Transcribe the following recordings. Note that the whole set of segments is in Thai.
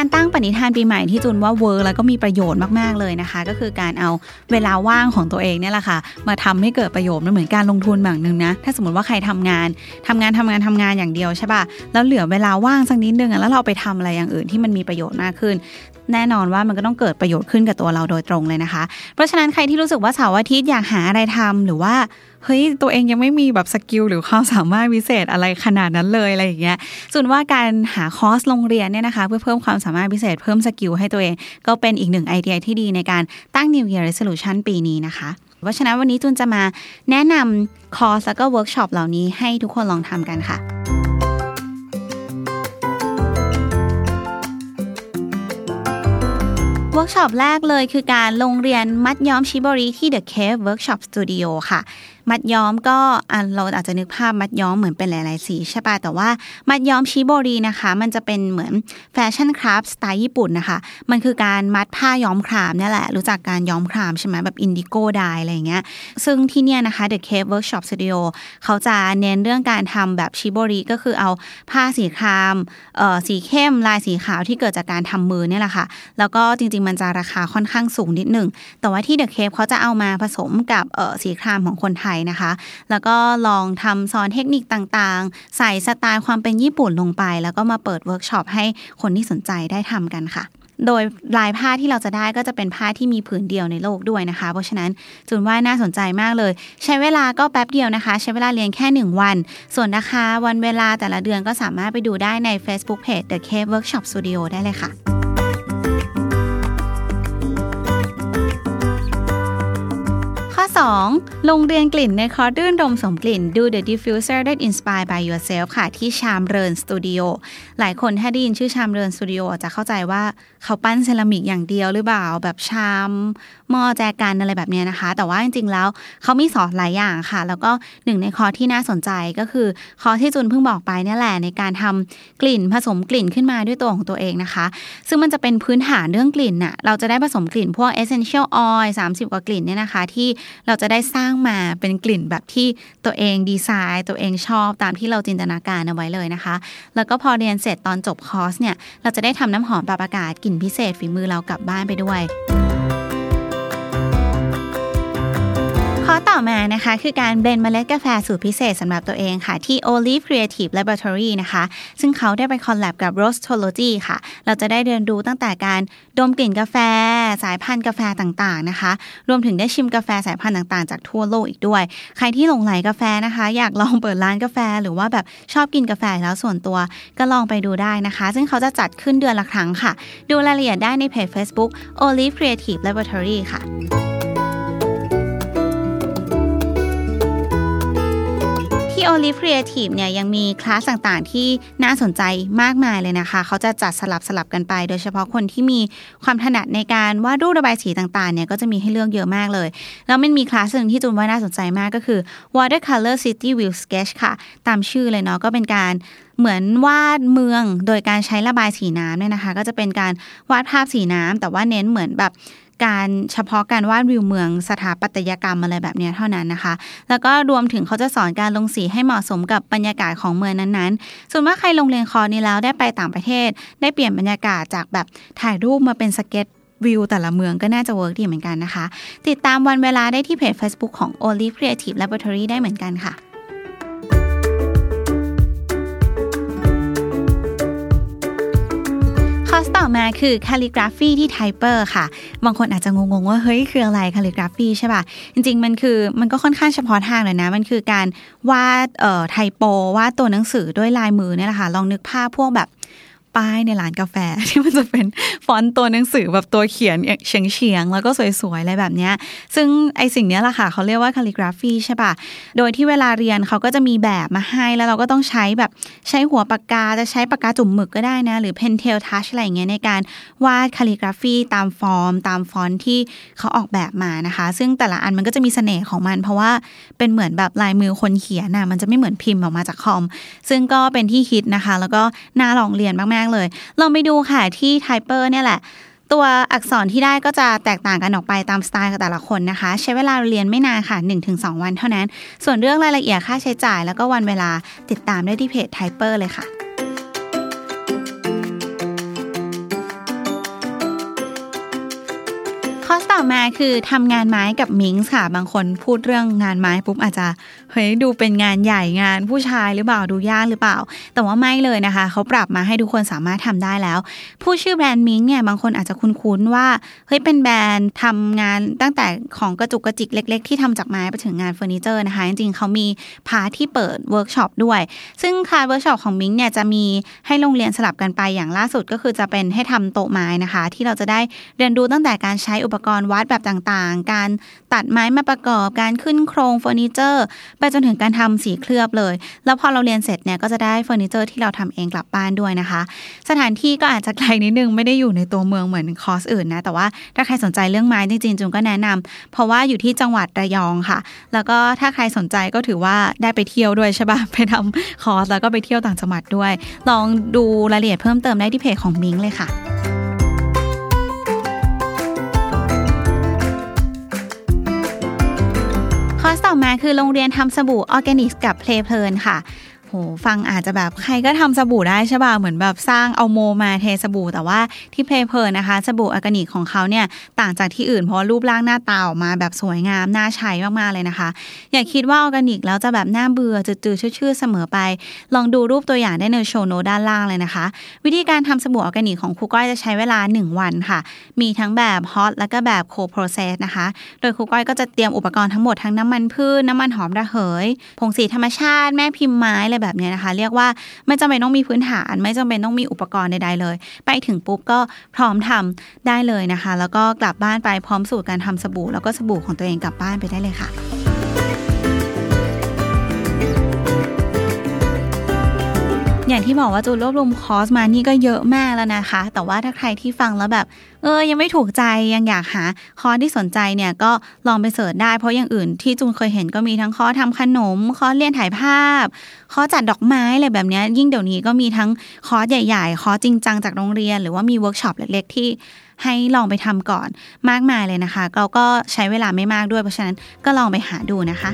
การตั้งปณิธานปีใหม่ที่จุนว่า work แล้วก็มีประโยชน์มากๆเลยนะคะ ก็คือการเอาเวลาว่างของตัวเองเนี่ยแหละค่ะ มาทำให้เกิดประโยชน์มันเหมือนการลงทุนแบบหนึ่งนะ ถ้าสมมติว่าใครทำงานทำงานทำงานทำงานอย่างเดียวใช่ป่ะแล้วเหลือเวลาว่างสักนิดนึงอะแล้วเราไปทำอะไรอย่างอื่นที่มันมีประโยชน์มากขึ้น แน่นอนว่ามันก็ต้องเกิดประโยชน์ขึ้นกับตัวเราโดยตรงเลยนะคะ เพราะฉะนั้นใครที่รู้สึกว่าเสาร์อาทิตย์อยากหาอะไรทำหรือว่าเฮ้ยตัวเองยังไม่มีแบบ skill หรือความสามารถพิเศษอะไรขนาดนั้นเลยอะไรอย่างเงี้ยส่วนว่าการหาคอร์สโรงเรียนเนี่ยนะคะเพื่อเพิ่มความสามารถพิเศษเพิ่ม skill ให้ตัวเอง ก็เป็นอีกหนึ่งไอเดียที่ดีในการตั้ง New Year Resolution ปีนี้นะคะเพราะฉะนั้นวันนี้จุนจะมาแนะนำคอร์สแล้วก็เวิร์กช็อปเหล่านี้ให้ทุกคนลองทำกันค่ะ เวิร์กช็อปแรกเลยคือการลงเรียนมัดย้อมชิโบริที่ The Cave Workshop Studio ค่ะ มัดย้อมก็อะเราอาจจะนึกภาพมัดย้อมเหมือนเป็นหลาย ๆ สีใช่ป่ะแต่ว่ามัดย้อมชิโบรีนะคะ มันจะเป็นเหมือนแฟชั่น craft สไตล์ญี่ปุ่นนะคะ มันคือการมัดผ้าย้อมครามนี่แหละ รู้จักการย้อมครามใช่ไหมแบบ indigo dye อะไรเงี้ยซึ่งที่เนี่ยนะคะ The Cave Workshop Studio เขาจะเน้นเรื่องการทำแบบชิโบริก็คือเอาผ้าสีครามเอ่อสีเข้มลายสีขาวที่เกิดจากการทำมือเนี่ยแหละค่ะ แล้วก็จริง ๆ มันจะราคาค่อนข้างสูงนิดหนึ่งแต่ว่าที่ The Cave เขาจะเอามาผสมกับเอ่อสีครามของคนไทยนะคะ แล้วก็ลองทำสอนเทคนิคต่างๆ ใส่สไตล์ความเป็นญี่ปุ่นลงไป แล้วก็มาเปิดเวิร์กช็อปให้คนที่สนใจได้ทำกันค่ะโดยลายผ้าที่เราจะได้ก็จะเป็นผ้าที่มีผืนเดียวในโลกด้วยนะคะ เพราะฉะนั้นจุนว่าน่าสนใจมากเลย ใช้เวลาก็แป๊บเดียวนะคะ ใช้เวลาเรียนแค่ 1 วัน ส่วนนะคะวันเวลาแต่ละเดือนก็สามารถไปดูได้ใน Facebook Page The Cave Workshop Studio ได้เลยค่ะ 2. ลงเรียนกลิ่นในคอร์สรื่นดมสมกลิ่น Do the diffuser that inspired by yourself ค่ะ ที่ชามเรินสตูดิโอหลายคนถ้าได้ยินชื่อชามเรินสตูดิโอจะเข้าใจว่าเขาปั้นเซรามิกอย่างเดียวหรือเปล่า แบบชาม มอแจกันอะไรแบบนี้นะคะ แต่ว่าจริงๆแล้วเขามีสอนหลายอย่างค่ะ แล้วก็หนึ่งในคอที่น่าสนใจก็คือคอที่จุนเพิ่งบอกไปนี่แหละในการทำกลิ่นผสมกลิ่นขึ้นมาด้วยตัวของตัวเองนะคะ ซึ่งมันจะเป็นพื้นฐานเรื่องกลิ่นน่ะเราจะได้ผสมกลิ่นพวก essential oil 30 กว่ากลิ่นเนี่ยนะคะ ที่เราจะได้สร้างมาเป็นกลิ่นแบบที่ตัวเองดีไซน์ตัวเองชอบตามที่เราจินตนาการเอาไว้เลยนะคะ แล้วก็พอเรียนเสร็จตอนจบคอร์สเนี่ยเราจะได้ทำน้ำหอมปรับอากาศกลิ่นพิเศษฝีมือเรากลับบ้านไปด้วย อต่อมานะคะคือการ blend เมล็ดกาแฟสูตรพิเศษสำหรับตัวเองค่ะ ที่ Olive Creative Laboratory นะคะ ซึ่งเขาได้ไป collab กับ Roastology ค่ะ เราจะได้เรียนรู้ตั้งแต่การดมกลิ่นกาแฟ สายพันธุ์กาแฟต่างๆนะคะ รวมถึงได้ชิมกาแฟสายพันธุ์ต่างๆ จากทั่วโลกอีกด้วย ใครที่หลงไหลกาแฟนะคะ อยากลองเปิดร้านกาแฟ หรือว่าแบบชอบกินกาแฟแล้วส่วนตัวก็ลองไปดูได้นะคะ ซึ่งเขาจะจัดขึ้นเดือนละครั้งค่ะ ดูรายละเอียดได้ในเพจ Facebook Olive Creative Laboratory ค่ะ ที่ Olive Creative เนี่ยยังมีคลาสต่างๆ ที่น่าสนใจมากมายเลยนะคะ เขาจะจัดสลับสลับกันไป โดยเฉพาะคนที่มีความถนัดในการวาดรูประบายสีต่างๆเนี่ยก็จะมีให้เลือกเยอะมากเลย แล้วมันมีคลาสหนึ่งที่จูนว่าน่าสนใจมากก็คือ Watercolor City View Sketch ค่ะ ตามชื่อเลยเนาะก็เป็นการเหมือนวาดเมืองโดยการใช้ระบายสีน้ำเนี่ยนะคะ ก็จะเป็นการวาดภาพสีน้ำแต่ว่าเน้นเหมือนแบบ การเฉพาะการวาดวิวเมืองสถาปัตยกรรมอะไรแบบนี้เท่านั้นนะคะ แล้วก็รวมถึงเขาจะสอนการลงสีให้เหมาะสมกับบรรยากาศของเมืองนั้นๆ ส่วนว่าใครลงเรียนคอร์สนี้แล้วได้ไปต่างประเทศ ได้เปลี่ยนบรรยากาศจากแบบถ่ายรูปมาเป็นสเก็ตวิวแต่ละเมืองก็น่าจะ work ดีเหมือนกันนะคะ ติดตามวันเวลาได้ที่เพจ Facebook ของ Olive Creative Laboratory ได้เหมือนกันค่ะ คอร์สต่อมาคือ calligraphy ที่ Typer ค่ะ บางคนอาจจะงงๆว่า เฮ้ย คืออะไร calligraphy ใช่ป่ะ จริง ๆ มันคือมันก็ค่อนข้างเฉพาะทางเลยนะ มันคือการวาดเอ่อ typo วาดตัวหนังสือด้วยลายมือเนี่ยแหละค่ะ ลองนึกภาพพวกแบบ ป้ายในร้านกาแฟที่มันจะเป็นฟอนต์ตัวหนังสือแบบตัวเขียนเฉียงเฉียงๆแล้วก็สวยๆอะไรแบบเนี้ยซึ่งไอสิ่งเนี้ยแหละค่ะเขาเรียกว่า calligraphy ใช่ปะโดยที่เวลาเรียนเขาก็จะมีแบบมาให้แล้วเราก็ต้องใช้แบบใช้หัวปากกาจะใช้ปากกาจุ่มหมึกก็ได้นะ หรือ Pentel Touch อะไรอย่างเงี้ยในการวาด calligraphy ตามฟอร์ม ตามฟอนต์ที่เขาออกแบบมานะคะ ซึ่งแต่ละอันมันก็จะมีเสน่ห์ของมัน เพราะว่าเป็นเหมือนแบบลายมือคนเขียนน่ะมันจะไม่เหมือนพิมพ์ออกมาจากคอม ซึ่งก็เป็นที่ฮิตนะคะ แล้วก็น่าลองเรียนมากๆเลย ลองไปดูค่ะที่ไทเปอร์เนี่ยแหละ ตัวอักษรที่ได้ก็จะแตกต่างกันออกไปตามสไตล์ของแต่ละคนนะคะ ใช้เวลาเรียนไม่นานค่ะ 1-2 วันเท่านั้น ส่วนเรื่องรายละเอียดค่าใช้จ่าย แล้วก็วันเวลาติดตามได้ที่เพจไทเปอร์เลยค่ะ ต่อมาคือทำงานไม้กับมิงส์ค่ะ บางคนพูดเรื่องงานไม้ปุ๊บอาจจะเฮ้ยดูเป็นงานใหญ่งานผู้ชายหรือเปล่าดูยากหรือเปล่า แต่ว่าไม่เลยนะคะ เขาปรับมาให้ทุกคนสามารถทำได้แล้ว พูดชื่อแบรนด์มิงเนี่ยบางคนอาจจะคุ้นๆว่าเฮ้ยเป็นแบรนด์ทำงานตั้งแต่ของกระจุกกระจิกเล็ก ๆ ที่ทำจากไม้ไปถึงงานเฟอร์นิเจอร์นะคะจริงๆเขามี part ที่เปิดเวิร์กช็อปด้วย ซึ่งคลาสเวิร์กช็อปของมิงเนี่ยจะมีให้ลงเรียนสลับกันไปอย่างล่าสุดก็คือจะเป็นให้ทำโต๊ะไม้นะคะ ที่เราจะได้เรียนรู้ตั้งแต่การใช้อุปกรณ์วัดแบบต่างๆ การตัดไม้มาประกอบ การขึ้นโครงเฟอร์นิเจอร์ ไปจนถึงการทำสีเคลือบเลย แล้วพอเราเรียนเสร็จเนี่ยก็จะได้เฟอร์นิเจอร์ที่เราทำเองกลับบ้านด้วยนะคะ สถานที่ก็อาจจะไกลนิดนึงไม่ได้อยู่ในตัวเมืองเหมือนคอร์สอื่นนะแต่ว่าถ้าใครสนใจเรื่องไม้จริงๆจูนก็แนะนำเพราะว่าอยู่ที่จังหวัดระยองค่ะ แล้วก็ถ้าใครสนใจก็ถือว่าได้ไปเที่ยวด้วยใช่ปะไปทำคอร์สแล้วก็ไปเที่ยวต่างจังหวัดด้วย ลองดูรายละเอียดเพิ่มเติมได้ที่เพจของมิงเลยค่ะ คือลงเรียนทำสบู่ออร์แกนิกกับเพลเพลินค่ะ โหฟังอาจจะแบบใครก็ทำสบู่ได้ใช่ป่ะเหมือนแบบสร้างเอาโมมาเทสบู่ แต่ว่าที่เพลเพลินนะคะสบู่ออร์แกนิกของเขาเนี่ยต่างจากที่อื่นเพราะรูปร่างหน้าตาออกมาแบบสวยงามน่าใช้มากๆเลยนะคะ อย่าคิดว่าออร์แกนิกแล้วจะแบบน่าเบื่อจืดๆชืดๆเสมอไป ลองดูรูปตัวอย่างได้ใน show note ด้านล่างเลยนะคะ วิธีการทำสบู่ออร์แกนิกของครูก้อยจะใช้เวลา 1 วันค่ะ มีทั้งแบบ hot แล้วก็แบบ cold process นะคะ โดยครูก้อยก็จะเตรียมอุปกรณ์ทั้งหมดทั้งน้ำมันพืชน้ำมันหอมระเหยผงสีธรรมชาติแม่พิมพ์ไม้อะไรแบบนี้นะคะ เรียกว่าไม่จำเป็นต้องมีพื้นฐาน ไม่จำเป็นต้องมีอุปกรณ์ใดๆเลย ไปถึงปุ๊บก็พร้อมทำได้เลยนะคะ แล้วก็กลับบ้านไปพร้อมสูตรการทำสบู่ แล้วก็สบู่ของตัวเองกลับบ้านไปได้เลยค่ะ อย่างที่บอกว่าจูนรวบรวมคอร์สมานี่ก็เยอะมากแล้วนะคะ แต่ว่าถ้าใครที่ฟังแล้วแบบ เออ ยังไม่ถูกใจยังอยากหาคอร์สที่สนใจเนี่ยก็ลองไป search ได้เพราะอย่างอื่นที่จูนเคยเห็นก็มีทั้งคอร์สทำขนม คอร์สเรียนถ่ายภาพ คอร์สจัดดอกไม้อะไรแบบนี้ ยิ่งเดี๋ยวนี้ก็มีทั้งคอร์สใหญ่ ๆ คอร์สจริงจังจากโรงเรียน หรือว่ามีเวิร์กช็อปเล็ก ๆ ที่ให้ลองไปทำก่อนมากมายเลยนะคะ เราก็ใช้เวลาไม่มากด้วยเพราะฉะนั้นก็ลองไปหาดูนะคะ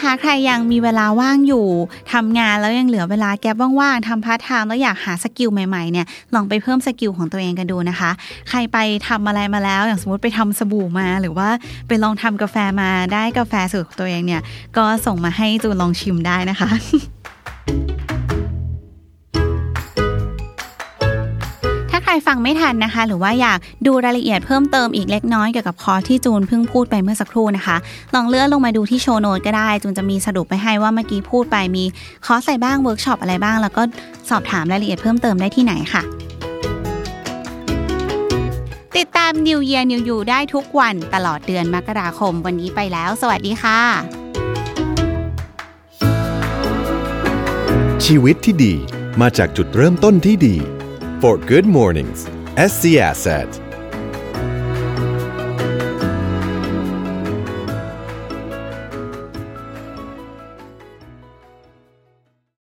นะคะ ใครยังมีเวลาว่างอยู่ทำงานแล้วยังเหลือเวลา gap ว่างๆทำพาร์ทไทม์แล้วอยากหา skill ใหม่ๆเนี่ยลองไปเพิ่ม skill ของตัวเองกันดูนะคะ ใครไปทำอะไรมาแล้ว อย่างสมมติไปทำสบู่มา หรือว่าไปลองทำกาแฟมาได้กาแฟสูตรของตัวเองเนี่ยก็ส่งมาให้จูนลองชิมได้นะคะ ไม่ทันนะคะ หรือว่าอยากดูรายละเอียดเพิ่มเติมอีกเล็กน้อยเกี่ยวกับคอร์สที่จูนเพิ่งพูดไปเมื่อสักครู่นะคะ ลองเลื่อนลงมาดูที่ show note ก็ได้ จูนจะมีสรุปไปให้ว่าเมื่อกี้พูดไปมีคอร์สอะไรบ้างเวิร์กช็อปอะไรบ้าง แล้วก็สอบถามรายละเอียดเพิ่มเติมได้ที่ไหนค่ะติดตาม New Year New You ได้ทุกวันตลอดเดือนมกราคมวันนี้ไปแล้ว สวัสดีค่ะ ชีวิตที่ดีมาจากจุดเริ่มต้นที่ดี For Good Mornings SC Asset